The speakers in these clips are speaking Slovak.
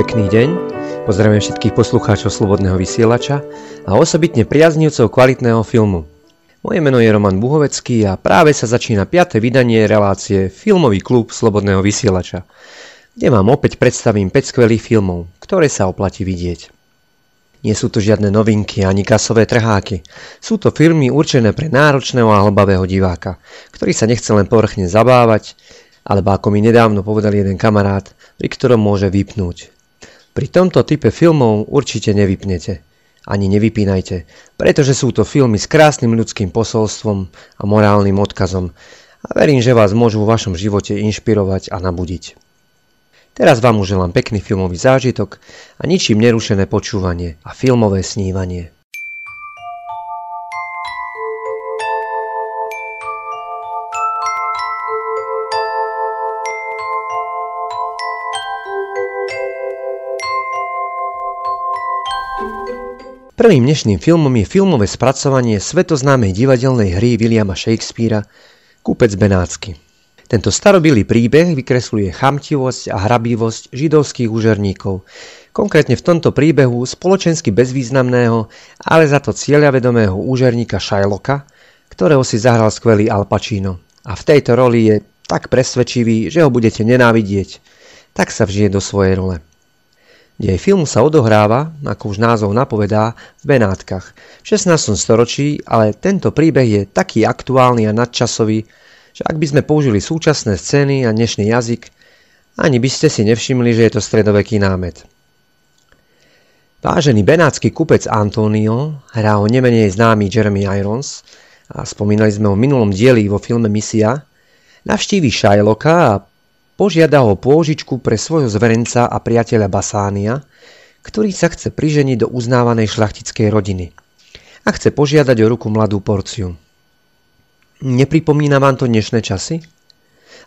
Pekný deň, pozdravujem všetkých poslucháčov Slobodného vysielača a osobitne priaznivcov kvalitného filmu. Moje meno je Roman Buhovecký a práve sa začína 5. vydanie relácie Filmový klub Slobodného vysielača, kde vám opäť predstavím 5 skvelých filmov, ktoré sa oplatí vidieť. Nie sú to žiadne novinky ani kasové trháky. Sú to filmy určené pre náročného a hlbavého diváka, ktorý sa nechce len povrchne zabávať, alebo ako mi nedávno povedal jeden kamarát, pri ktorom môže vypnúť. Pri tomto type filmov určite nevypnete. Ani nevypínajte, pretože sú to filmy s krásnym ľudským posolstvom a morálnym odkazom a verím, že vás môžu vo vašom živote inšpirovať a nabudiť. Teraz vám už želám pekný filmový zážitok a ničím nerušené počúvanie a filmové snívanie. Prvým dnešným filmom je filmové spracovanie svetoznámej divadelnej hry Williama Shakespearea Kúpec Benátsky. Tento starobilý príbeh vykresluje chamtivosť a hrabivosť židovských úžerníkov, konkrétne v tomto príbehu spoločensky bezvýznamného, ale za to cieľavedomého úžerníka Shylocka, ktorého si zahral skvelý Al Pacino. A v tejto roli je tak presvedčivý, že ho budete nenávidieť. Tak sa vžije do svojej role. Dej filmu sa odohráva, ako už názov napovedá, v Benátkach v 16. storočí, ale tento príbeh je taký aktuálny a nadčasový, že ak by sme použili súčasné scény a dnešný jazyk, ani by ste si nevšimli, že je to stredoveký námet. Vážený benátsky kupec Antonio hrá ho nemenej známy Jeremy Irons a spomínali sme v minulom dieli vo filme Misia, navštíví Shylocka a požiada o pôžičku pre svojho zverenca a priateľa Basánia, ktorý sa chce priženiť do uznávanej šlachtickej rodiny a chce požiadať o ruku mladú porciu. Nepripomína vám to dnešné časy?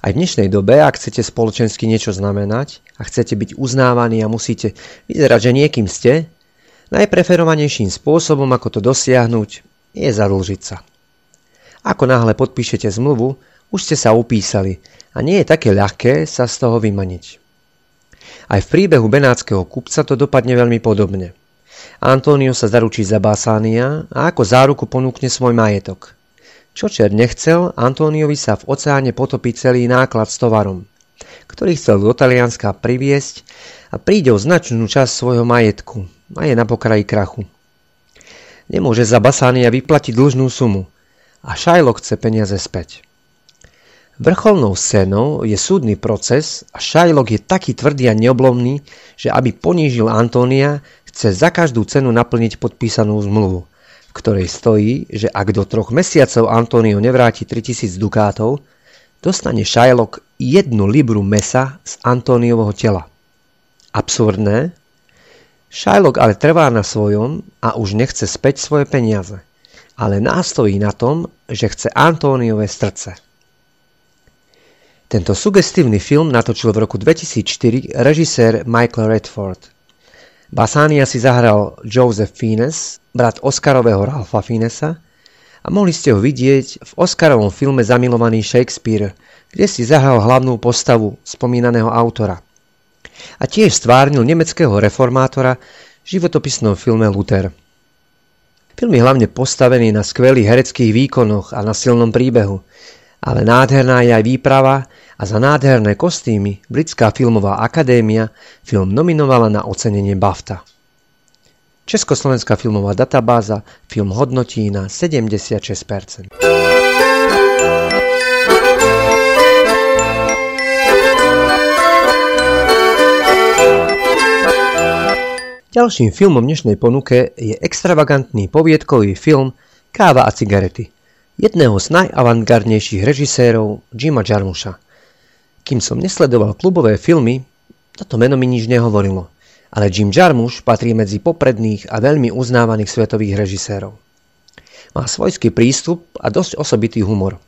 Aj v dnešnej dobe, ak chcete spoločensky niečo znamenať a chcete byť uznávaní a musíte vyzerať, že niekým ste, najpreferovanejším spôsobom, ako to dosiahnuť, je zadlžiť sa. Ako náhle podpíšete zmluvu, už ste sa upísali a nie je také ľahké sa z toho vymaniť. Aj v príbehu benátskeho kupca to dopadne veľmi podobne. Antonio sa zaručí za Basánia a ako záruku ponúkne svoj majetok. Čo čer nechcel, Antoniovi sa v oceáne potopí celý náklad s tovarom, ktorý chcel do Talianska priviesť a príde o značnú časť svojho majetku a je na pokraji krachu. Nemôže za Basánia vyplatiť dlžnú sumu a Shylock chce peniaze späť. Vrcholnou scénou je súdny proces a Shylock je taký tvrdý a neoblomný, že aby ponížil Antónia, chce za každú cenu naplniť podpísanú zmluvu, v ktorej stojí, že ak do troch mesiacov Antonio nevráti 3000 dukátov, dostane Shylock jednu libru mesa z Antoniovho tela. Absurdné? Shylock ale trvá na svojom a už nechce späť svoje peniaze, ale nástojí na tom, že chce Antóniové srdce. Tento sugestívny film natočil v roku 2004 režisér Michael Redford. Basánia si zahral Joseph Fiennes, brat Oscarového Ralfa Fiennesa, a mohli ste ho vidieť v Oscarovom filme Zamilovaný Shakespeare, kde si zahral hlavnú postavu spomínaného autora. A tiež stvárnil nemeckého reformátora v životopisnom filme Luther. Film je hlavne postavený na skvelých hereckých výkonoch a na silnom príbehu, ale nádherná je aj výprava a za nádherné kostýmy Britská filmová akadémia film nominovala na ocenenie BAFTA. Československá filmová databáza film hodnotí na 76%. Ďalším filmom dnešnej ponuke je extravagantný poviedkový film Káva a cigarety jedného z najavantgardnejších režisérov Jima Jarmusha – kým som nesledoval klubové filmy, toto meno mi nič nehovorilo, ale Jim Jarmusch patrí medzi popredných a veľmi uznávaných svetových režisérov. Má svojský prístup a dosť osobitý humor.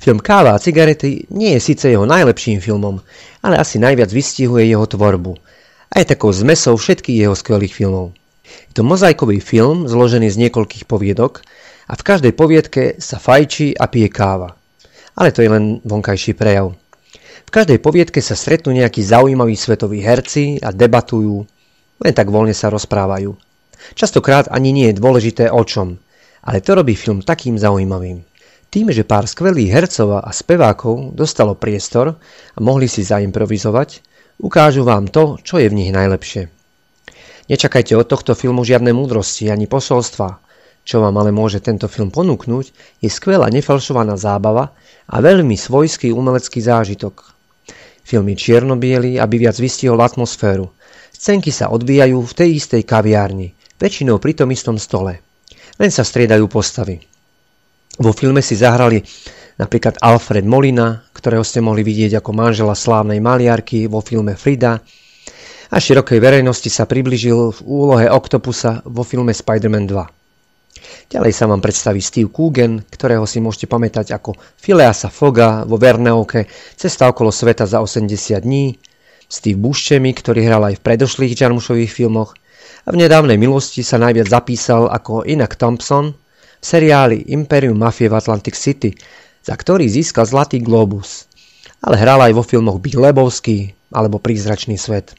Film Káva a cigarety nie je síce jeho najlepším filmom, ale asi najviac vystihuje jeho tvorbu a je takou zmesou všetkých jeho skvelých filmov. Je to mozaikový film zložený z niekoľkých poviedok a v každej poviedke sa fajčí a pije káva. Ale to je len vonkajší prejav každej poviedke sa stretnú nejakí zaujímaví svetoví herci a debatujú, len tak voľne sa rozprávajú. Častokrát ani nie je dôležité o čom, ale to robí film takým zaujímavým. Tým, že pár skvelých hercov a spevákov dostalo priestor a mohli si zaimprovizovať, ukážu vám to, čo je v nich najlepšie. Nečakajte od tohto filmu žiadne múdrosti ani posolstva. Čo vám ale môže tento film ponúknuť, je skvelá nefalšovaná zábava a veľmi svojský umelecký zážitok. Film je čierno aby viac vystihol atmosféru. Scénky sa odvíjajú v tej istej kaviárni, väčšinou pri tom istom stole. Len sa striedajú postavy. Vo filme si zahrali napríklad Alfred Molina, ktorého ste mohli vidieť ako manžela slávnej maliarky vo filme Frida a širokej verejnosti sa približil v úlohe Octopusa vo filme Spider-Man 2. Ďalej sa vám predstaví Steve Coogan, ktorého si môžete pamätať ako Phileasa Foga vo Verneoke Cesta okolo sveta za 80 dní, Steve Buscemi, ktorý hral aj v predošlých Jarmušových filmoch a v nedávnej milosti sa najviac zapísal ako Inak Thompson v seriáli Imperium Mafie v Atlantic City, za ktorý získal Zlatý globus, ale hral aj vo filmoch Big Lebowski alebo Prízračný svet.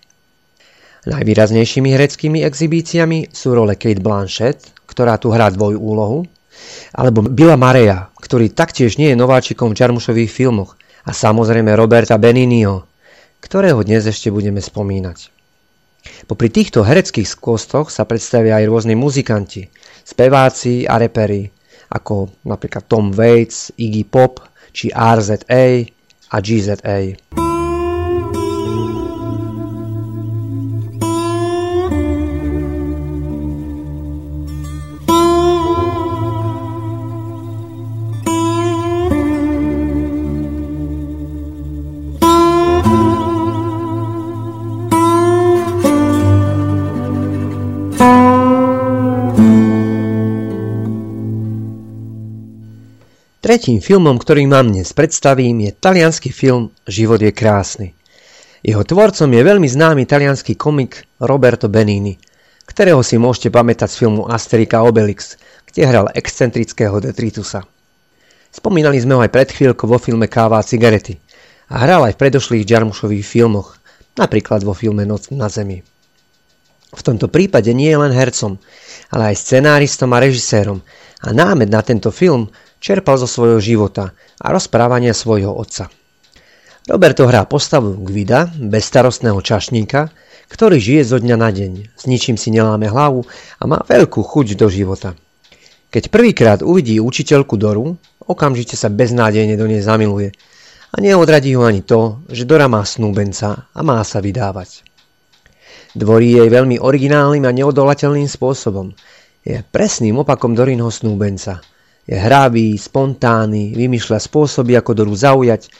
Najvýraznejšími hereckými exibíciami sú role Kate Blanchett, ktorá tu hrá dvojú úlohu, alebo Billa Mareja, ktorý taktiež nie je nováčikom v Jarmušových filmoch, a samozrejme Roberta Beninio, ktorého dnes ešte budeme spomínať. Popri týchto hereckých skvostoch sa predstavia aj rôzni muzikanti, speváci a repery, ako napríklad Tom Waits, Iggy Pop či RZA a GZA. Tretím filmom, ktorý vám dnes predstavím, je talianský film Život je krásny. Jeho tvorcom je veľmi známy talianský komik Roberto Benini, ktorého si môžete pamätať z filmu Asterika Obelix, kde hral excentrického detritusa. Spomínali sme ho aj pred chvíľkou vo filme Káva a cigarety a hral aj v predošlých Jarmušových filmoch, napríklad vo filme Noc na zemi. V tomto prípade nie je len hercom, ale aj scenáristom a režisérom a námed na tento film čerpal zo svojho života a rozprávania svojho otca. Roberto hrá postavu Gvida, bezstarostného čašníka, ktorý žije zo dňa na deň, s ničím si neláme hlavu a má veľkú chuť do života. Keď prvýkrát uvidí učiteľku Doru, okamžite sa beznádejne do nej zamiluje a neodradí ho ani to, že Dora má snúbenca a má sa vydávať. Dvorí jej veľmi originálnym a neodolateľným spôsobom. Je presným opakom Dorinho snúbenca – je hravý, spontánny, vymýšľa spôsoby, ako Doru zaujať.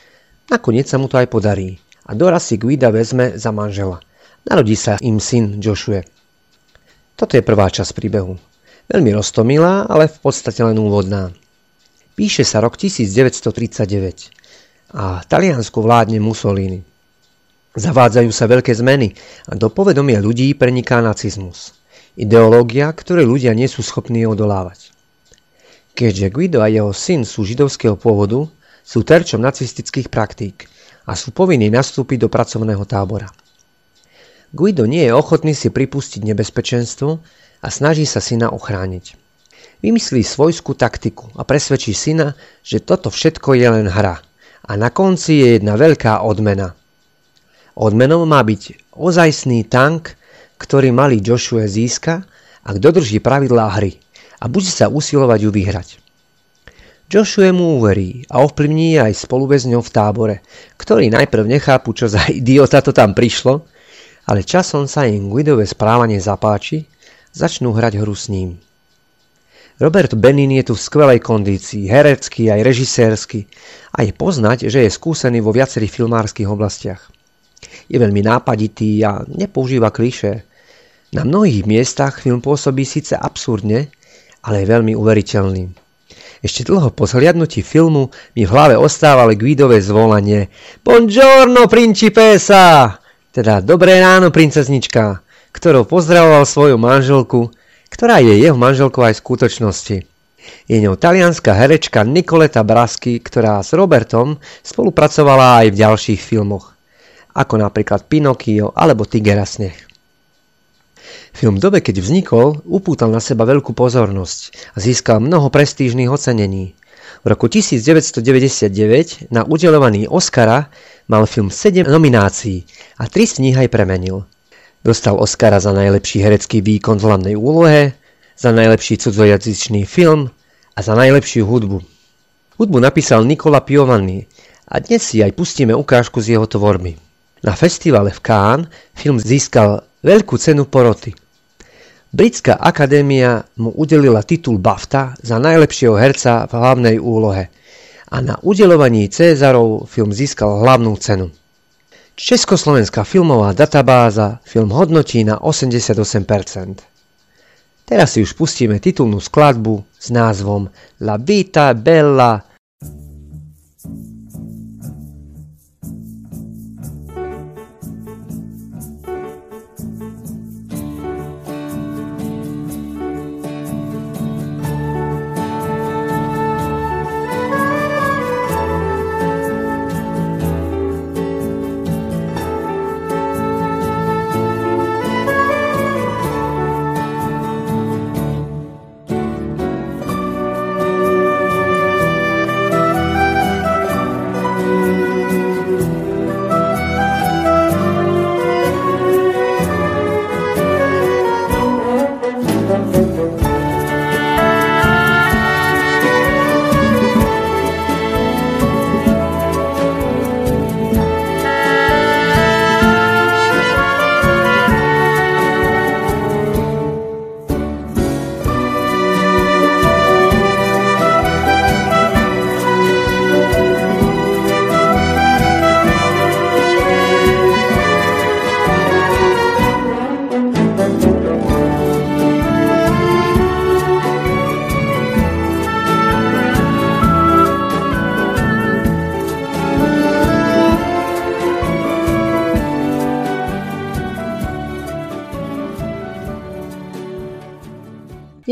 Nakoniec sa mu to aj podarí. A Dora si Guida vezme za manžela. Narodí sa im syn Joshua. Toto je prvá časť príbehu. Veľmi roztomilá, ale v podstate len úvodná. Píše sa rok 1939 a Taliansku vládne Mussolini. Zavádzajú sa veľké zmeny a do povedomia ľudí preniká nacizmus. Ideológia, ktoré ľudia nie sú schopní odolávať. Keďže Guido a jeho syn sú židovského pôvodu, sú terčom nacistických praktík a sú povinní nastúpiť do pracovného tábora. Guido nie je ochotný si pripustiť nebezpečenstvo a snaží sa syna ochrániť. Vymyslí svojskú taktiku a presvedčí syna, že toto všetko je len hra a na konci je jedna veľká odmena. Odmenou má byť ozajstný tank, ktorý malý Joshua získa, ak dodrží pravidlá hry – a bude sa usilovať ju vyhrať. Joshua mu uverí a ovplyvní aj spoluväzňov v tábore, ktorí najprv nechápu, čo za idiota to tam prišlo, ale časom sa im Guidové správanie zapáči, začnú hrať hru s ním. Robert Benin je tu v skvelej kondícii, herecký aj režisérsky a je poznať, že je skúsený vo viacerých filmárskych oblastiach. Je veľmi nápaditý a nepoužíva klišé. Na mnohých miestach film pôsobí síce absurdne, ale je veľmi uveriteľný. Ešte dlho po zhliadnutí filmu mi v hlave ostávalo Guidové zvolanie Buongiorno, principesa! Teda dobré ráno, princeznička, ktorou pozdravoval svoju manželku, ktorá je jeho manželkou aj v skutočnosti. Je ňou talianská herečka Nicoleta Brasky, ktorá s Robertom spolupracovala aj v ďalších filmoch, ako napríklad Pinokio alebo Tiger sneh. Film v dobe, keď vznikol, upútal na seba veľkú pozornosť a získal mnoho prestížnych ocenení. V roku 1999 na udelovaní Oscara mal film 7 nominácií a 3 z nich aj premenil. Dostal Oscara za najlepší herecký výkon v hlavnej úlohe, za najlepší cudzojazyčný film a za najlepšiu hudbu. Hudbu napísal Nikola Piovanni a dnes si aj pustíme ukážku z jeho tvorby. Na festivale v Cannes film získal veľkú cenu poroty. Britská akadémia mu udelila titul BAFTA za najlepšieho herca v hlavnej úlohe a na udelovaní Cézarov film získal hlavnú cenu. Československá filmová databáza film hodnotí na 88%. Teraz si už pustíme titulnú skladbu s názvom La Vita Bella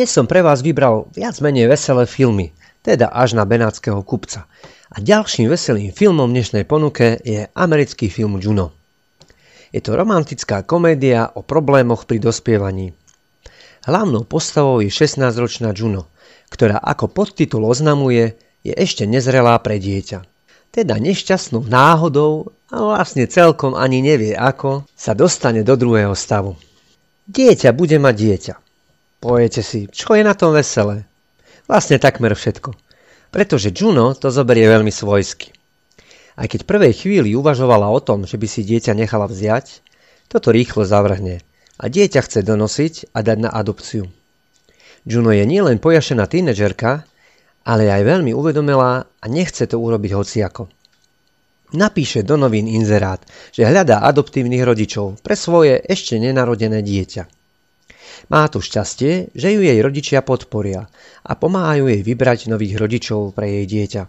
Dnes som pre vás vybral viac menej veselé filmy, teda až na benátskeho kupca. A ďalším veselým filmom v dnešnej ponuke je americký film Juno. Je to romantická komédia o problémoch pri dospievaní. Hlavnou postavou je 16-ročná Juno, ktorá ako podtitul oznamuje, je ešte nezrelá pre dieťa. Teda nešťastnou náhodou a vlastne celkom ani nevie ako sa dostane do druhého stavu. Dieťa bude mať dieťa. Poviete si, čo je na tom veselé? Vlastne takmer všetko. Pretože Juno to zoberie veľmi svojsky. Aj keď prvej chvíli uvažovala o tom, že by si dieťa nechala vziať, toto rýchlo zavrhne a dieťa chce donosiť a dať na adopciu. Juno je nielen pojašená tínedžerka, ale aj veľmi uvedomelá a nechce to urobiť hociako. Napíše do novín inzerát, že hľadá adoptívnych rodičov pre svoje ešte nenarodené dieťa. Má to šťastie, že ju jej rodičia podporia a pomáhajú jej vybrať nových rodičov pre jej dieťa.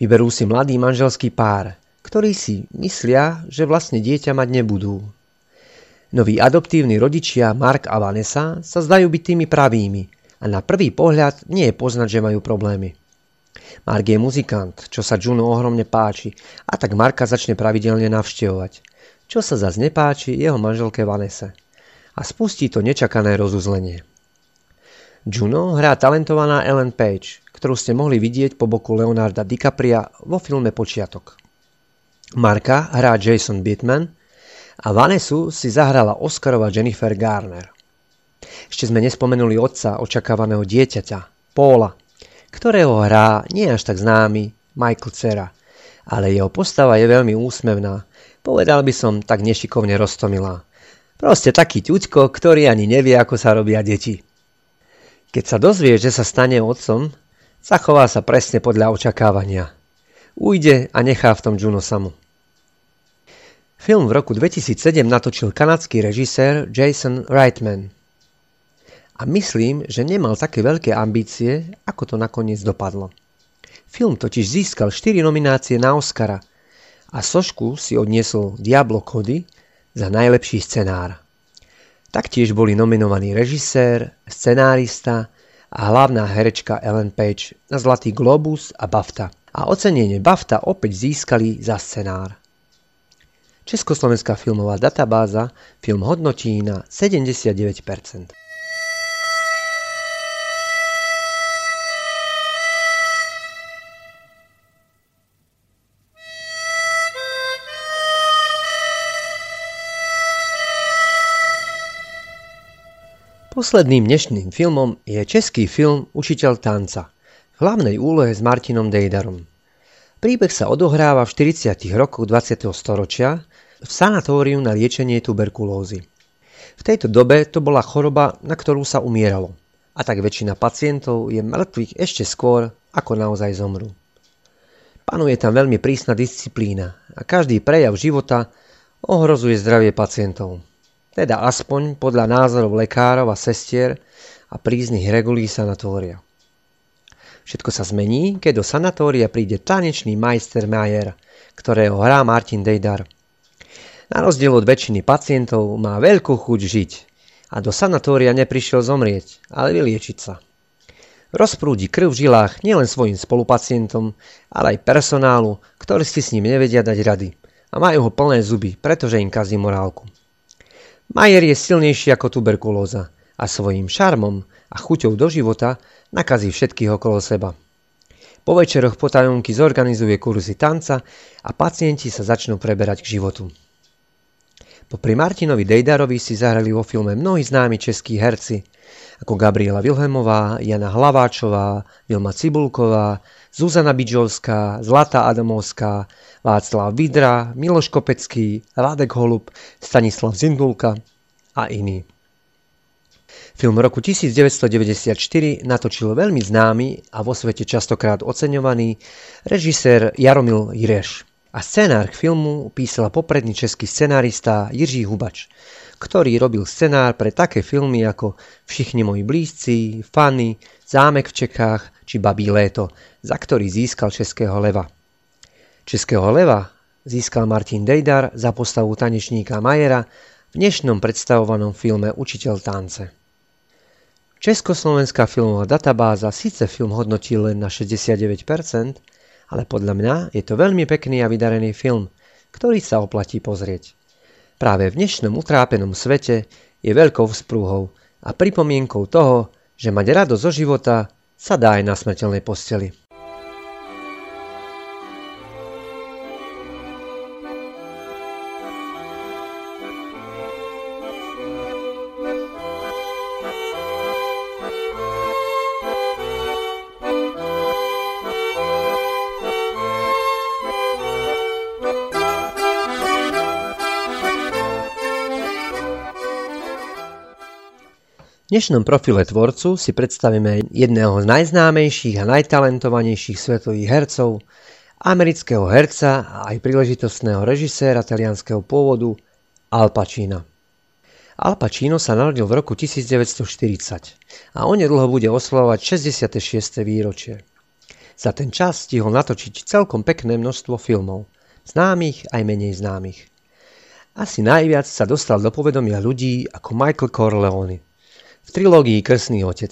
Vyberú si mladý manželský pár, ktorí si myslia, že vlastne dieťa mať nebudú. Noví adoptívni rodičia Mark a Vanessa sa zdajú byť tými pravými a na prvý pohľad nie je poznať, že majú problémy. Mark je muzikant, čo sa Juno ohromne páči a tak Marka začne pravidelne navštevovať. Čo sa zase nepáči jeho manželke Vanese a spustí to nečakané rozuzlenie. Juno hrá talentovaná Ellen Page, ktorú ste mohli vidieť po boku Leonarda DiCapria vo filme Počiatok. Marka hrá Jason Bateman a Vanessu si zahrala Oscarova Jennifer Garner. Ešte sme nespomenuli otca očakávaného dieťaťa, Paula, ktorého hrá nie až tak známy Michael Cera, ale jeho postava je veľmi úsmevná, povedal by som tak nešikovne roztomilá. Proste taký ťuďko, ktorý ani nevie, ako sa robia deti. Keď sa dozvie, že sa stane otcom, zachová sa presne podľa očakávania. Ujde a nechá v tom Juno samu. Film v roku 2007 natočil kanadský režisér Jason Reitman. A myslím, že nemal také veľké ambície, ako to nakoniec dopadlo. Film totiž získal 4 nominácie na Oscara a sošku si odniesol Diablo Cody za najlepší scenár. Taktiež boli nominovaní režisér, scenárista a hlavná herečka Ellen Page na Zlatý Globus a BAFTA. A ocenenie BAFTA opäť získali za scenár. Československá filmová databáza film hodnotí na 79%. Posledným dnešným filmom je český film Učiteľ tanca v hlavnej úlohe s Martinom Dejdarom. Príbeh sa odohráva v 40. rokoch 20. storočia v sanatóriu na liečenie tuberkulózy. V tejto dobe to bola choroba, na ktorú sa umieralo. A tak väčšina pacientov je mŕtvych ešte skôr, ako naozaj zomrú. Panuje tam veľmi prísna disciplína a každý prejav života ohrozuje zdravie pacientov teda aspoň podľa názorov lekárov a sestier a príznych regulí sanatória. Všetko sa zmení, keď do sanatória príde tanečný majster Majer, ktorého hrá Martin Dejdar. Na rozdiel od väčšiny pacientov má veľkú chuť žiť a do sanatória neprišiel zomrieť, ale vyliečiť sa. Rozprúdi krv v žilách nielen svojim spolupacientom, ale aj personálu, ktorí si s ním nevedia dať rady a majú ho plné zuby, pretože im kazí morálku. Majer je silnejší ako tuberkulóza a svojím šarmom a chuťou do života nakazí všetkých okolo seba. Po večeroch potajomky zorganizuje kurzy tanca a pacienti sa začnú preberať k životu. Popri Martinovi Dejdarovi si zahrali vo filme mnohí známi českí herci, ako Gabriela Vilhemová, Jana Hlaváčová, Vilma Cibulková, Zuzana Bidžovská, Zlata Adamovská, Václav Vidra, Miloš Kopecký, Rádek Holub, Stanislav Zindulka a iní. Film roku 1994 natočil veľmi známy a vo svete častokrát oceňovaný režisér Jaromil Jireš. A scenár k filmu písal popredný český scenárista Jiří Hubač, ktorý robil scenár pre také filmy ako Všichni moji blízci, Fany, Zámek v Čechách či Babí léto, za ktorý získal Českého leva. Českého leva získal Martin Dejdar za postavu tanečníka Majera v dnešnom predstavovanom filme Učiteľ tance. Československá filmová databáza síce film hodnotí len na 69%, ale podľa mňa je to veľmi pekný a vydarený film, ktorý sa oplatí pozrieť. Práve v dnešnom utrápenom svete je veľkou vzprúhou a pripomienkou toho, že mať radosť zo života sa dá aj na smrteľnej posteli. Dnešnom profile tvorcu si predstavíme jedného z najznámejších a najtalentovanejších svetových hercov, amerického herca a aj príležitostného režiséra talianského pôvodu Al Pacino. Al Pacino sa narodil v roku 1940 a onedlho bude oslovovať 66. výročie. Za ten čas stihol natočiť celkom pekné množstvo filmov, známych aj menej známych. Asi najviac sa dostal do povedomia ľudí ako Michael Corleone – v trilógii Krsný otec.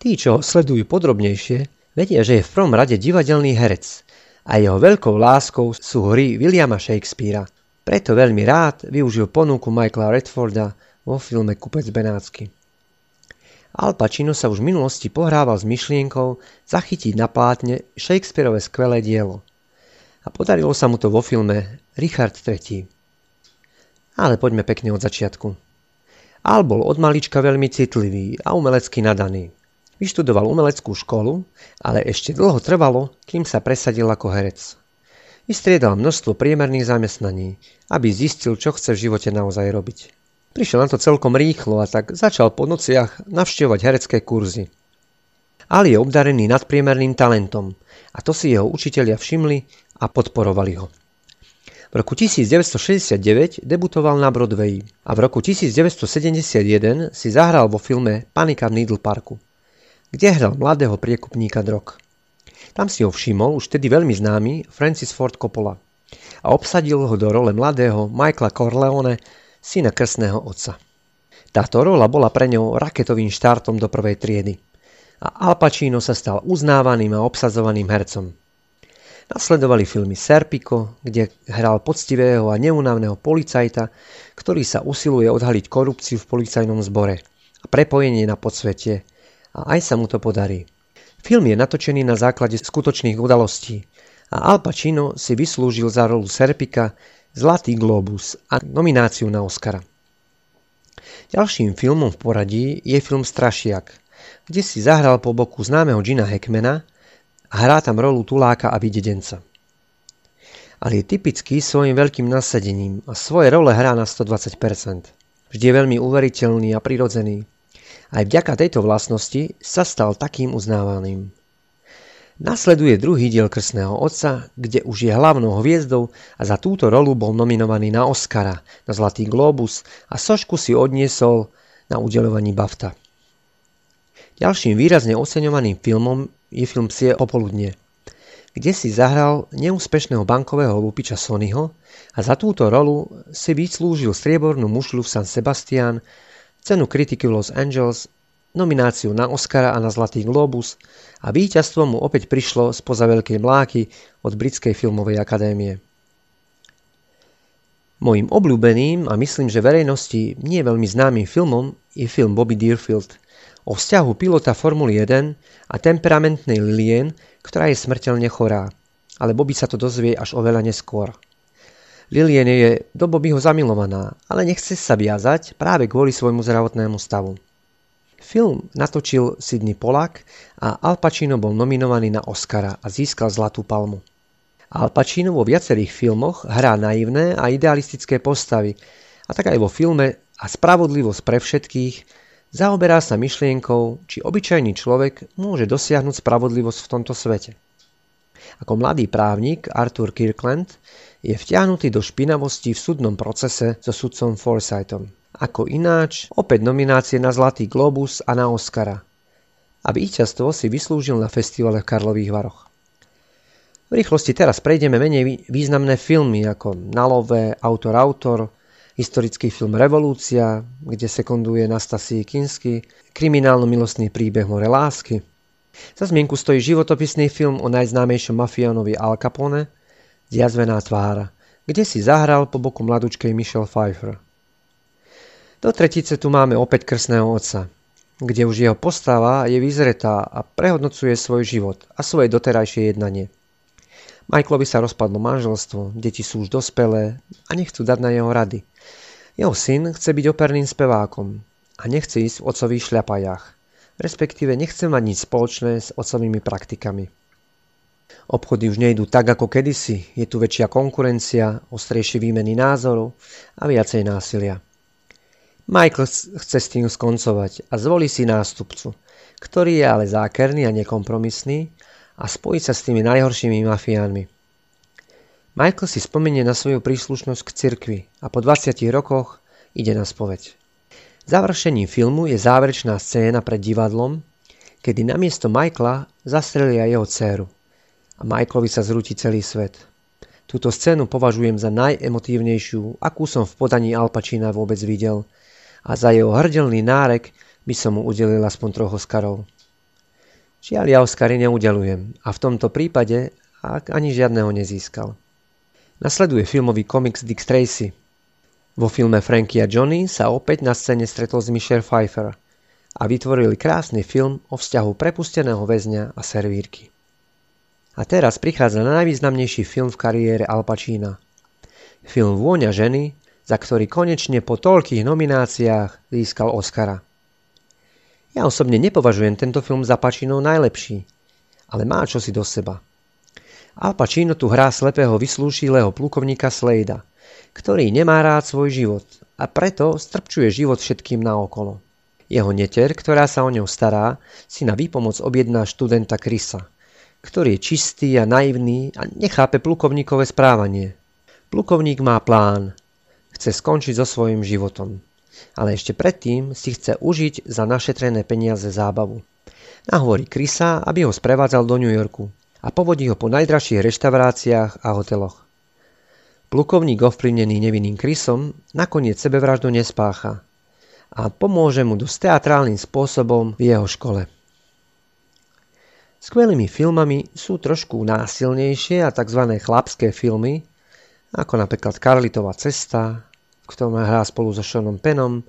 Tí, čo sledujú podrobnejšie, vedia, že je v prvom rade divadelný herec a jeho veľkou láskou sú hry Williama Shakespearea. Preto veľmi rád využil ponuku Michaela Redforda vo filme Kupec Benátsky. Al Pacino sa už v minulosti pohrával s myšlienkou zachytiť na plátne Shakespeareové skvelé dielo. A podarilo sa mu to vo filme Richard III. Ale poďme pekne od začiatku. Al bol od malička veľmi citlivý a umelecky nadaný. Vyštudoval umeleckú školu, ale ešte dlho trvalo, kým sa presadil ako herec. Vystriedal množstvo priemerných zamestnaní, aby zistil, čo chce v živote naozaj robiť. Prišiel na to celkom rýchlo a tak začal po nociach navštevovať herecké kurzy. Al je obdarený nadpriemerným talentom a to si jeho učitelia všimli a podporovali ho. V roku 1969 debutoval na Broadway a v roku 1971 si zahral vo filme Panika v Needle Parku, kde hral mladého priekupníka drog. Tam si ho všimol už tedy veľmi známy Francis Ford Coppola a obsadil ho do role mladého Michaela Corleone, syna krstného otca. Táto rola bola pre ňou raketovým štartom do prvej triedy. a Al Pacino sa stal uznávaným a obsazovaným hercom. Nasledovali filmy Serpico, kde hral poctivého a neunavného policajta, ktorý sa usiluje odhaliť korupciu v policajnom zbore a prepojenie na podsvete. A aj sa mu to podarí. Film je natočený na základe skutočných udalostí a Al Pacino si vyslúžil za rolu Serpika Zlatý globus a nomináciu na Oscara. Ďalším filmom v poradí je film Strašiak, kde si zahral po boku známeho Gina Hackmana a hrá tam rolu tuláka a videdenca. Ale je typický svojim veľkým nasadením a svoje role hrá na 120%. Vždy je veľmi uveriteľný a prirodzený. Aj vďaka tejto vlastnosti sa stal takým uznávaným. Nasleduje druhý diel Krsného otca, kde už je hlavnou hviezdou a za túto rolu bol nominovaný na Oscara, na Zlatý globus a sošku si odniesol na udelovaní BAFTA. Ďalším výrazne oceňovaným filmom je film Psie popoludne, kde si zahral neúspešného bankového lupiča Sonyho a za túto rolu si vyslúžil striebornú mušľu v San Sebastian, cenu kritiky v Los Angeles, nomináciu na Oscara a na Zlatý globus a víťazstvo mu opäť prišlo spoza veľkej mláky od Britskej filmovej akadémie. Mojím obľúbeným a myslím, že verejnosti nie veľmi známym filmom je film Bobby Deerfield – o vzťahu pilota Formuly 1 a temperamentnej Lilien, ktorá je smrteľne chorá. Ale Bobby sa to dozvie až oveľa neskôr. Lilien je do Bobbyho zamilovaná, ale nechce sa viazať práve kvôli svojmu zdravotnému stavu. Film natočil Sidney Polak a Al Pacino bol nominovaný na Oscara a získal Zlatú palmu. Al Pacino vo viacerých filmoch hrá naivné a idealistické postavy a tak aj vo filme A spravodlivosť pre všetkých Zaoberá sa myšlienkou, či obyčajný človek môže dosiahnuť spravodlivosť v tomto svete. Ako mladý právnik Arthur Kirkland je vtiahnutý do špinavosti v súdnom procese so sudcom Forsythom. Ako ináč, opäť nominácie na Zlatý globus a na Oscara. A víťazstvo si vyslúžil na festivale v Karlových Varoch. V rýchlosti teraz prejdeme menej významné filmy ako Nalové, Autor Autor, historický film Revolúcia, kde sekunduje Nastasii Kinsky, kriminálno-milostný príbeh More lásky. Za zmienku stojí životopisný film o najznámejšom mafiánovi Al Capone, Jazvená tvára, kde si zahral po boku mladučkej Michelle Pfeiffer. Do tretice tu máme opäť krsného otca, kde už jeho postava je vyzretá a prehodnocuje svoj život a svoje doterajšie jednanie. Michaelovi sa rozpadlo manželstvo, deti sú už dospelé a nechcú dať na jeho rady. Jeho syn chce byť operným spevákom a nechce ísť v otcových šľapajách, respektíve nechce mať nič spoločné s otcovými praktikami. Obchody už nejdú tak ako kedysi, je tu väčšia konkurencia, ostrejšie výmeny názorov a viacej násilia. Michael chce s tým skoncovať a zvolí si nástupcu, ktorý je ale zákerný a nekompromisný a spojiť sa s tými najhoršími mafiánmi. Michael si spomenie na svoju príslušnosť k cirkvi a po 20 rokoch ide na spoveď. Završením filmu je záverečná scéna pred divadlom, kedy namiesto Michaela zastrelia jeho dceru a Michaelovi sa zrúti celý svet. Túto scénu považujem za najemotívnejšiu, akú som v podaní Alpačína vôbec videl a za jeho hrdelný nárek by som mu udelil aspoň troch Oscarov. Žiaľ, ja Oscary neudelujem a v tomto prípade ak ani žiadneho nezískal. Nasleduje filmový komiks Dick Tracy. Vo filme Frankie a Johnny sa opäť na scéne stretol s Michelle Pfeiffer a vytvorili krásny film o vzťahu prepusteného väzňa a servírky. A teraz prichádza na najvýznamnejší film v kariére Al Pacina. Film Vôňa ženy, za ktorý konečne po toľkých nomináciách získal Oscara. Ja osobne nepovažujem tento film za Pacino najlepší, ale má čosi do seba – Al Pacino tu hrá slepého vyslúšilého plukovníka Slejda, ktorý nemá rád svoj život a preto strpčuje život všetkým naokolo. Jeho neter, ktorá sa o ňou stará, si na výpomoc objedná študenta Krisa, ktorý je čistý a naivný a nechápe plukovníkové správanie. Plukovník má plán. Chce skončiť so svojím životom. Ale ešte predtým si chce užiť za našetrené peniaze zábavu. Nahovorí Krisa, aby ho sprevádzal do New Yorku a povodí ho po najdražších reštauráciách a hoteloch. Plukovník ovplyvnený nevinným krysom nakoniec sebevraždu nespácha a pomôže mu dosť teatrálnym spôsobom v jeho škole. Skvelými filmami sú trošku násilnejšie a tzv. chlapské filmy, ako napríklad Karlitova cesta, v ktorom hrá spolu so Seanom Penom,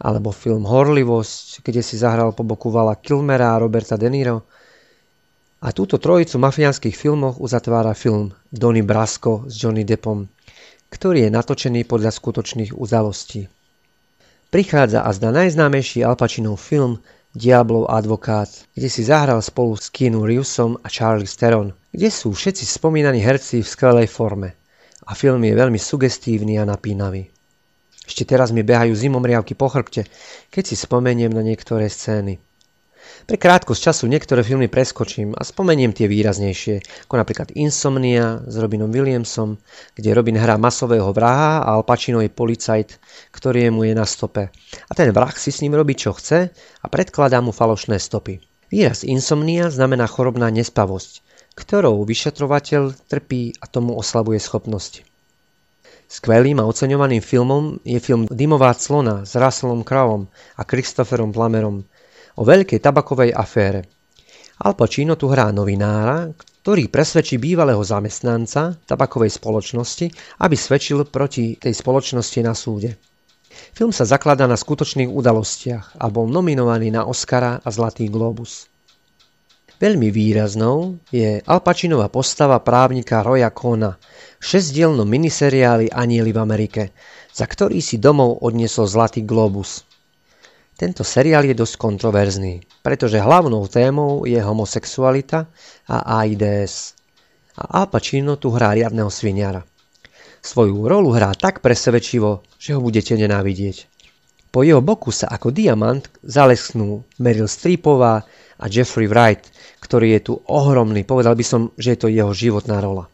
alebo film Horlivosť, kde si zahral po boku Vala Kilmera a Roberta De Niro. A túto trojicu mafiánskych filmoch uzatvára film Donnie Brasco s Johnny Deppom, ktorý je natočený podľa skutočných udalostí. Prichádza a zda najznámejší Al Pacino film Diablov advokát, kde si zahral spolu s Keanu Reevesom a Charlie Theron, kde sú všetci spomínaní herci v skvelej forme. A film je veľmi sugestívny a napínavý. Ešte teraz mi behajú zimomriavky po chrbte, keď si spomeniem na niektoré scény. Pre krátkosť času niektoré filmy preskočím a spomeniem tie výraznejšie, ako napríklad Insomnia s Robinom Williamsom, kde Robin hrá masového vraha a Al Pacino je policajt, ktorý mu je na stope. A ten vrah si s ním robí čo chce a predkladá mu falošné stopy. Výraz insomnia znamená chorobná nespavosť, ktorou vyšetrovateľ trpí a tomu oslabuje schopnosti. Skvelým a oceňovaným filmom je film Dymová clona s Russellom Croweom a Christopherom Plummerom, o veľkej tabakovej afére. Al Pacino tu hrá novinára, ktorý presvedčí bývalého zamestnanca tabakovej spoločnosti, aby svedčil proti tej spoločnosti na súde. Film sa zakladá na skutočných udalostiach a bol nominovaný na Oscara a Zlatý globus. Veľmi výraznou je Al Pacinová postava právnika Roya Kona v šesdielnom miniseriáli Anieli v Amerike, za ktorý si domov odniesol Zlatý globus. Tento seriál je dosť kontroverzný, pretože hlavnou témou je homosexualita a AIDS. A Al Pacino tu hrá riadného sviniara. Svoju rolu hrá tak presvedčivo, že ho budete nenávidieť. Po jeho boku sa ako diamant zalesknú Meryl Streepová a Jeffrey Wright, ktorý je tu ohromný, povedal by som, že je to jeho životná rola.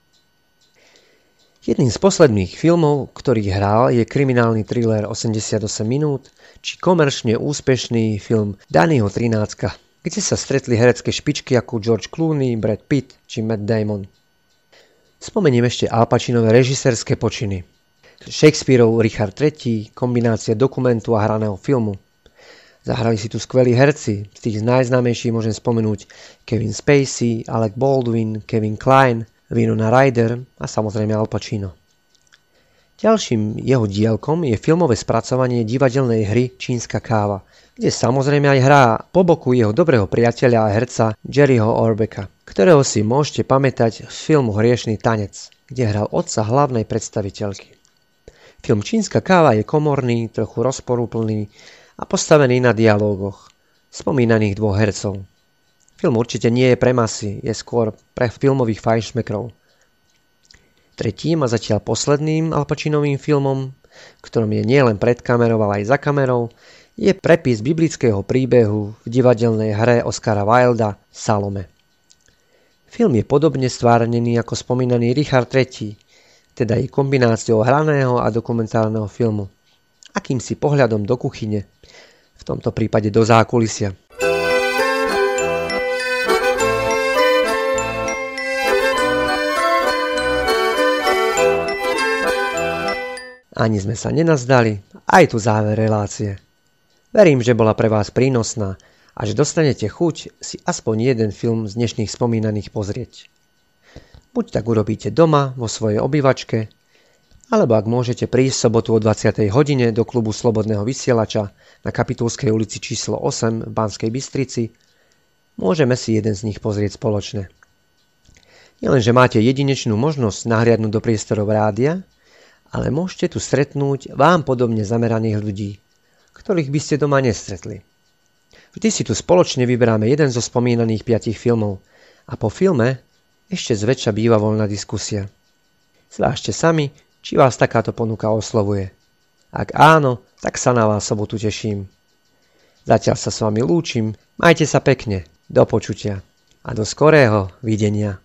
Jedným z posledných filmov, ktorý hral, je kriminálny thriller 88 minút, či komerčne úspešný film Dannyho 13, kde sa stretli herecké špičky ako George Clooney, Brad Pitt či Matt Damon. Spomeniem ešte Al Pacinové režisérske počiny. Shakespeareov Richard III, kombinácia dokumentu a hraného filmu. Zahrali si tu skvelí herci, z tých najznámejších môžem spomenúť Kevin Spacey, Alec Baldwin, Kevin Klein – Winona Ryder a samozrejme Al Pacino. Ďalším jeho dielkom je filmové spracovanie divadelnej hry Čínska káva, kde samozrejme aj hrá po boku jeho dobrého priateľa a herca Jerryho Orbeka, ktorého si môžete pamätať v filmu Hriešný tanec, kde hral otca hlavnej predstaviteľky. Film Čínska káva je komorný, trochu rozporúplný a postavený na dialógoch spomínaných dvoch hercov. Film určite nie je pre masy, je skôr pre filmových fajnšmekrov. Tretím a zatiaľ posledným Alpačinovým filmom, ktorom je nielen pred kamerou, ale aj za kamerou, je prepis biblického príbehu v divadelnej hre Oscara Wilda Salome. Film je podobne stvárnený ako spomínaný Richard III, teda je kombináciou hraného a dokumentárneho filmu. Akýmsi pohľadom do kuchyne, v tomto prípade do zákulisia. Ani sme sa nenazdali, aj tu záver relácie. Verím, že bola pre vás prínosná a že dostanete chuť si aspoň jeden film z dnešných spomínaných pozrieť. Buď tak urobíte doma, vo svojej obývačke, alebo ak môžete prísť sobotu o 20. hodine do klubu Slobodného vysielača na Kapitulskej ulici číslo 8 v Banskej Bystrici, môžeme si jeden z nich pozrieť spoločne. Nielenže máte jedinečnú možnosť nahliadnúť do priestorov rádia, ale môžete tu stretnúť vám podobne zameraných ľudí, ktorých by ste doma nestretli. Vždy si tu spoločne vyberáme jeden zo spomínaných piatich filmov a po filme ešte zväčša býva voľná diskusia. Zvážte sami, či vás takáto ponuka oslovuje. Ak áno, tak sa na vás sobotu teším. Zatiaľ sa s vami lúčim, majte sa pekne, do počutia a do skorého videnia.